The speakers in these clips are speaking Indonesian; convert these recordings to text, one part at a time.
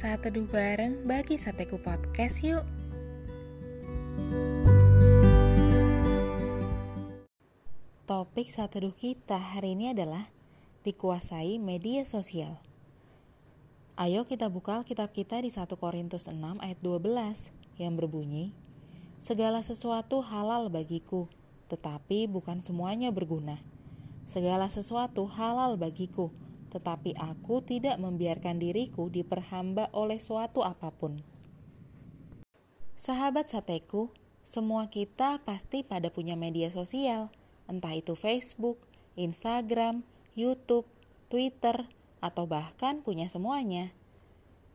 saat teduh bareng bagi Sateku Podcast yuk. Topik saat teduh kita hari ini adalah dikuasai media sosial. Ayo kita buka kitab kita di 1 Korintus 6 ayat 12 yang berbunyi, Segala sesuatu halal bagiku, tetapi bukan semuanya berguna. Segala sesuatu halal bagiku, tetapi aku tidak membiarkan diriku diperhamba oleh suatu apa pun. Sahabat sateku, semua kita pasti pada punya media sosial, entah itu Facebook, Instagram, YouTube, Twitter, atau bahkan punya semuanya.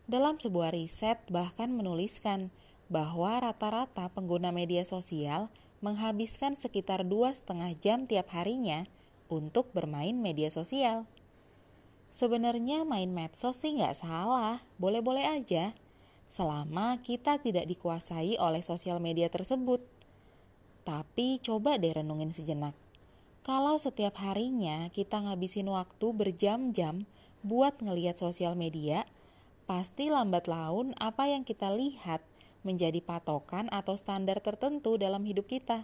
Dalam sebuah riset bahkan menuliskan bahwa rata-rata pengguna media sosial menghabiskan sekitar dua setengah jam tiap harinya untuk bermain media sosial. Sebenarnya main medsos sih nggak salah, boleh-boleh aja. Selama kita tidak dikuasai oleh sosial media tersebut. Tapi coba deh renungin sejenak. Kalau setiap harinya kita ngabisin waktu berjam-jam buat ngeliat sosial media, pasti lambat laun apa yang kita lihat menjadi patokan atau standar tertentu dalam hidup kita.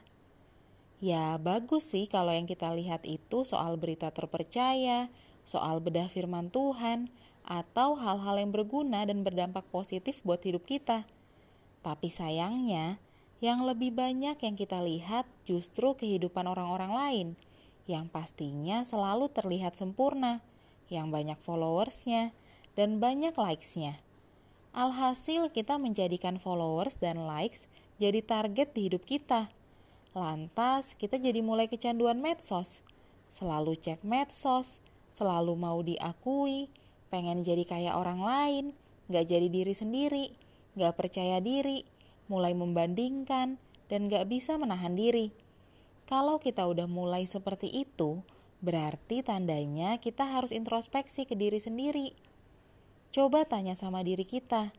Ya bagus sih kalau yang kita lihat itu soal berita terpercaya, soal bedah firman Tuhan, atau hal-hal yang berguna dan berdampak positif buat hidup kita. Tapi sayangnya, yang lebih banyak yang kita lihat justru kehidupan orang-orang lain, yang pastinya selalu terlihat sempurna, yang banyak followersnya, dan banyak likes-nya. Alhasil kita menjadikan followers dan likes jadi target di hidup kita. Lantas kita jadi mulai kecanduan medsos, selalu cek medsos, selalu mau diakui, pengen jadi kayak orang lain, gak jadi diri sendiri, gak percaya diri, mulai membandingkan, dan gak bisa menahan diri. Kalau kita udah mulai seperti itu, berarti tandanya kita harus introspeksi ke diri sendiri. Coba tanya sama diri kita,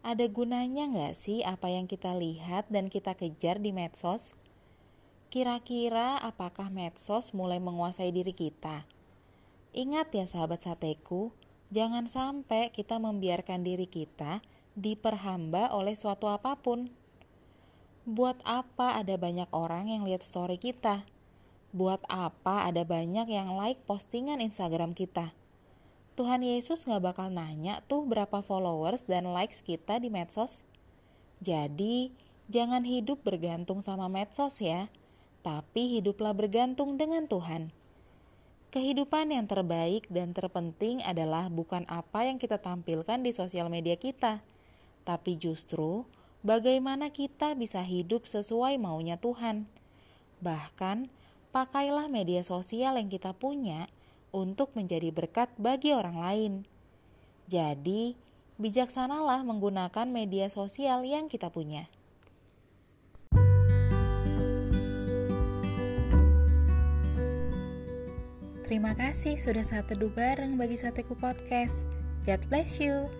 ada gunanya nggak sih apa yang kita lihat dan kita kejar di medsos? Kira-kira apakah medsos mulai menguasai diri kita? Ingat ya sahabat sateku, jangan sampai kita membiarkan diri kita diperhamba oleh suatu apa pun. Buat apa ada banyak orang yang lihat story kita? Buat apa ada banyak yang like postingan Instagram kita? Tuhan Yesus gak bakal nanya tuh berapa followers dan likes kita di medsos. Jadi, jangan hidup bergantung sama medsos ya, tapi hiduplah bergantung dengan Tuhan. Kehidupan yang terbaik dan terpenting adalah bukan apa yang kita tampilkan di sosial media kita, tapi justru bagaimana kita bisa hidup sesuai maunya Tuhan. Bahkan, pakailah media sosial yang kita punya untuk menjadi berkat bagi orang lain. Jadi, bijaksanalah menggunakan media sosial yang kita punya. Terima kasih sudah saat teduh bareng bagi Sateku Podcast. God bless you.